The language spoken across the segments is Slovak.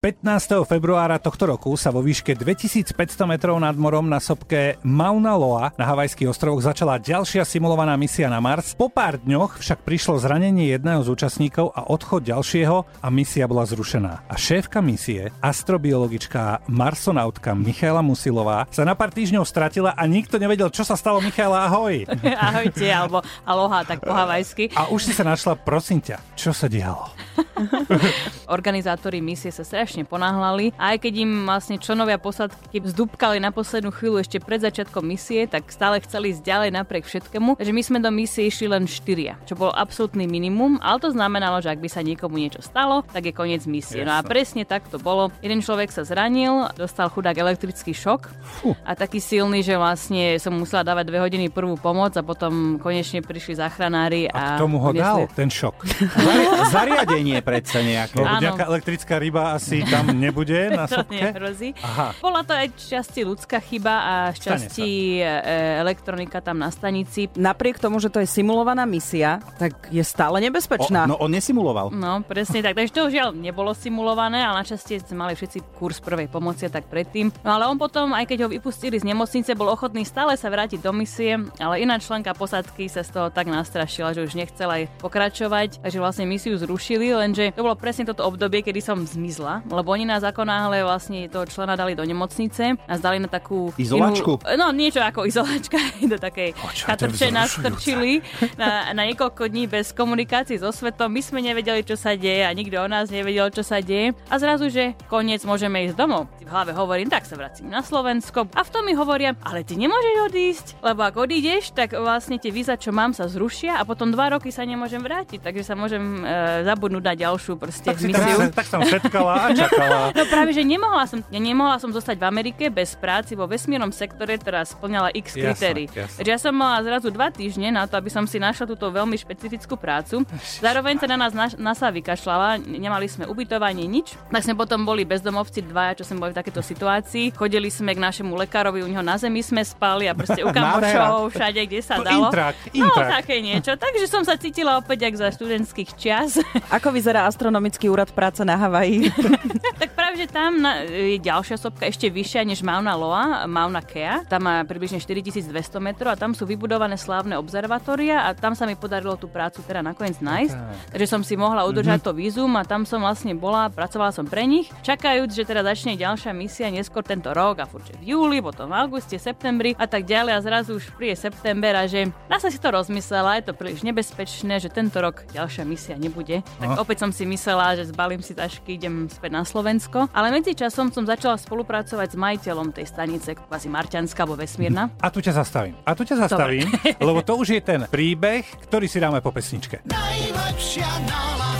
15. februára tohto roku sa vo výške 2500 metrov nad morom na sopke Mauna Loa na Havajských ostrovoch začala ďalšia simulovaná misia na Mars. Po pár dňoch však prišlo zranenie jedného z účastníkov a odchod ďalšieho a misia bola zrušená. A šéfka misie, astrobiologička marsonautka Michaela Musilová sa na pár týždňov stratila a nikto nevedel, čo sa stalo. Michaela, ahoj! Ahojte, alebo aloha, tak po havajsky. A už si sa našla, prosím ťa, čo sa dialo? Organizátori misie sa strašne ponáhľali. A aj keď im vlastne členovia posadky zdúbkali na poslednú chvíľu ešte pred začiatkom misie, tak stále chceli ísť ďalej napriek všetkému. Takže my sme do misie išli len štyria, čo bol absolútny minimum, ale to znamenalo, že ak by sa niekomu niečo stalo, tak je koniec misie. No a presne tak to bolo. Jeden človek sa zranil, dostal chudák elektrický šok Fú. a taký silný, že vlastne som musela dávať dve hodiny prvú pomoc a potom konečne prišli záchranári. A, a k tomu ho dal ten šok. Zariadenie predsa. Lebo nejaká elektrická ryba asi tam nebude na to nehrozí. Aha. Bola to aj časti ľudská chyba a šťastí e, elektronika tam na stanici. Napriek tomu, že to je simulovaná misia, tak je stále nebezpečná. O, no on nesimuloval. No presne tak. Takže to žiaľ nebolo simulované, ale našťastie sme mali všetci kurz prvej pomoci a tak predtým. No ale on potom, aj keď ho vypustili z nemocnice, bol ochotný stále sa vrátiť do misie, ale iná členka posadky sa z toho tak nastrašila, že už nechcela aj pokračovať, takže vlastne misiu zrušili, lenže to bolo presne toto obdobie, kedy som zmizla, lebo oni nás ako náhle vlastne toho člena dali do nemocnice a zdali na takú... Izolačku? Inú, no niečo ako izolačka, do takej chatrče nás strčili na, na niekoľko dní bez komunikácií so svetom. My sme nevedeli, čo sa deje a nikto o nás nevedel, čo sa deje. A zrazu, že koniec môžeme ísť domov. V hlave hovorím, tak sa vracím na Slovensko. A v tom mi hovoria, ale ty nemôžeš odísť, lebo ak odídeš, tak vlastne tie víza, čo mám, sa zrušia a potom dva roky sa nemôžem vrátiť, takže sa môžem e, zabudnúť na ďalšiu proste tak misiu. Tak, tak som setkala a čakala. No práve, že nemohla som, ja nemohla som zostať v Amerike bez práci vo vesmírnom sektore, ktorá splňala x kritérií. Takže ja som mala zrazu dva týždne na to, aby som si našla túto veľmi špecifickú prácu. Zároveň sa na nás NASA vykašľala, nemali sme ubytovanie, nič. Tak sme potom boli bezdomovci dvaja, čo sme boli v takéto situácii. Chodili sme k našemu lekárovi, u neho na zemi sme spali a proste u kamošov, všade, kde sa dalo. Intrak, intrak. No, také niečo. Takže som sa cítila opäť jak za študentských čias. Ako vyzerá astronomický úrad práce na Havaji? tak práve, že tam na, je ďalšia sopka ešte vyššia než Mauna Loa, Mauna Kea. Tam má približne 4200 metrov a tam sú vybudované slávne observatória a tam sa mi podarilo tú prácu teda nakoniec nájsť. Okay. Takže som si mohla udržať mm-hmm. to vízum a tam som vlastne bola, pracovala som pre nich, čakajúc, že teda začne ďalšia misia neskôr tento rok a furt, v júli, potom v auguste, septembri a tak ďalej a zrazu už príde september a že NASA si to rozmyslela, je to príliš nebezpečné, že tento rok ďalšia misia nebude. Tak no. opäť som si myslela, že zbalím si tašky, idem späť na Slovensko. Ale medzi časom som začala spolupracovať s majiteľom tej stanice, kvázi Marťanská alebo Vesmírna. A tu ťa zastavím. A tu ťa zastavím, Dobre. lebo to už je ten príbeh, ktorý si dáme po pesničke. Najlepšia nálada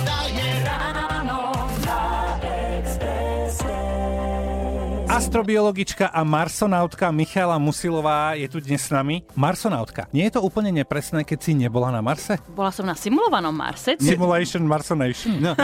Astrobiologička a marsonautka Michala Musilová je tu dnes s nami. Marsonautka. Nie je to úplne nepresné, keď si nebola na Marse? Bola som na simulovanom Marse. Simulation Marsonation. No.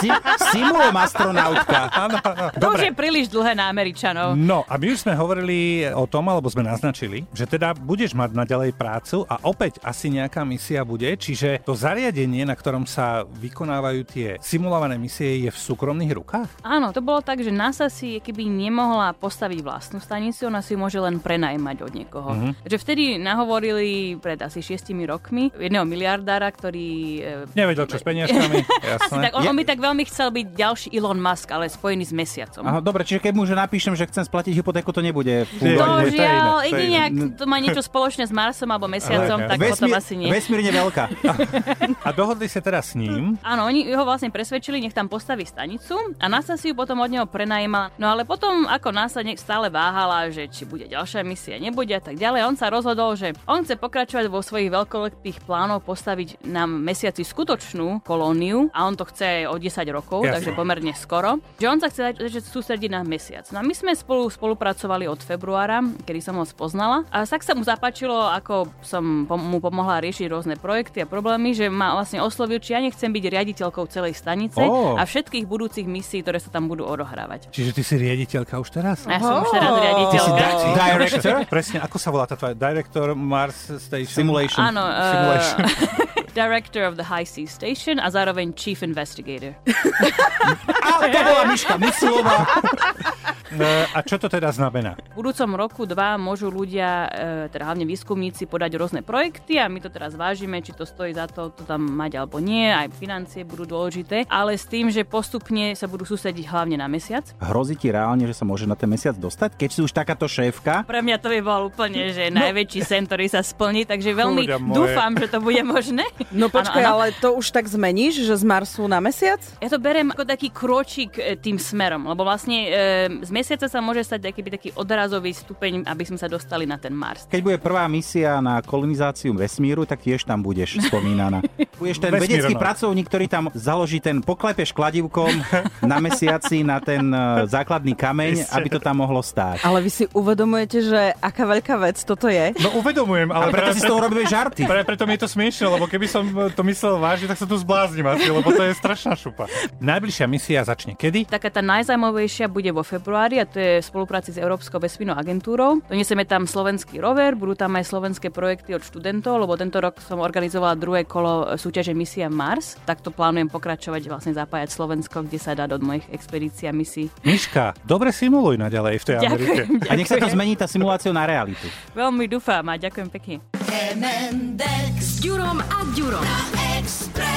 si- simulujem astronautka. Áno, To už je príliš dlhé na Američanov. No a my už sme hovorili o tom, alebo sme naznačili, že teda budeš mať naďalej prácu a opäť asi nejaká misia bude, čiže to zariadenie, na ktorom sa vykonávajú tie simulované misie, je v súkromných rukách? Áno, to bolo tak, že NASA si keby nemohla postaviť vlastnú stanicu, ona si môže len prenajmať od niekoho. Mm-hmm. Takže vtedy nahovorili pred asi šiestimi rokmi jedného miliardára, ktorý... E, Nevedel, čo s peniazkami. Asi tak, on, on by tak veľmi chcel byť ďalší Elon Musk, ale spojený s mesiacom. Aha, dobre, čiže keď mu že napíšem, že chcem splatiť hypotéku, to nebude. To žiaľ, jedine ak to má niečo spoločné s Marsom alebo mesiacom, tak Vesmír, potom asi nie. Vesmírne veľká. a dohodli sa teraz s ním? Áno, oni ho vlastne presvedčili, nech tam postaví stanicu a NASA si ju potom od neho prenajíma. No ale potom potom, ako následne stále váhala, že či bude ďalšia misia, nebude a tak ďalej, on sa rozhodol, že on chce pokračovať vo svojich veľkolepých plánoch postaviť na mesiaci skutočnú kolóniu a on to chce o 10 rokov, Jasne. takže pomerne skoro. Že on sa chce začať sústrediť na mesiac. No a my sme spolu spolupracovali od februára, kedy som ho spoznala a tak sa mu zapáčilo, ako som mu pomohla riešiť rôzne projekty a problémy, že ma vlastne oslovil, či ja nechcem byť riaditeľkou celej stanice oh. a všetkých budúcich misií, ktoré sa tam budú odohrávať. Čiže ty si riaditeľ riaditeľka už teraz? Ja som už teraz riaditeľka. Di- director? Presne, ako sa volá tá tvoja? Director Mars Station? Simulation. Áno. Uh... Simulation. Director of the High Sea Station a zároveň Chief Investigator. A to bola Miška Musilová. E, A čo to teda znamená? V budúcom roku dva môžu ľudia, e, teda hlavne výskumníci, podať rôzne projekty a my to teraz vážime, či to stojí za to, to tam mať alebo nie, aj financie budú dôležité, ale s tým, že postupne sa budú sústrediť hlavne na mesiac. Hrozí ti reálne, že sa môže na ten mesiac dostať? Keď si už takáto šéfka, Pre mňa to by bol úplne, že najväčší sen, ktorý sa splní, takže veľmi dúfam, že to bude možné. No počkaj, Áno, áno. ale to už tak zmeníš, že z Marsu na mesiac? Ja to berem ako taký kročík e, tým smerom, lebo vlastne e, z mesiaca sa môže stať taký, taký odrazový stupeň, aby sme sa dostali na ten Mars. keď bude prvá misia na kolonizáciu vesmíru, tak tiež tam budeš spomínaná. Budeš ten Vesmíru, vedecký no. pracovník, ktorý tam založí ten, poklepeš kladivkom na mesiaci na ten eh, základný kameň, aby to tam mohlo stáť. Ale vy si uvedomujete, že aká veľká vec toto je? No uvedomujem, ale Ale preto si z toho robíš žarty. Pre, preto mi je to smiešne, lebo keby som to myslel vážne, tak sa tu zbláznim asi, lebo to je strašná šupa. Najbližšia misia začne kedy? Taká tá najzaujímavejšia bude vo februári a to je v spolupráci s Európskou vesmírnou agentúrou. Doniesieme tam slovenský rover, budú tam aj slovenské projekty od študentov, lebo tento rok som organizovala druhé kolo súťaže Misia Mars. Takto plánujem pokračovať, vlastne zapájať Slovensko, kde sa dá do mojich expedícií a misií. Miška, dobre simuluj naďalej v tej Amerike. Ďakujem, A nech sa to ďakujem. zmení tá simuláciu na realitu. Veľmi dúfam a ďakujem pekne. M&X s Ďurom a Ďurom na Expresse.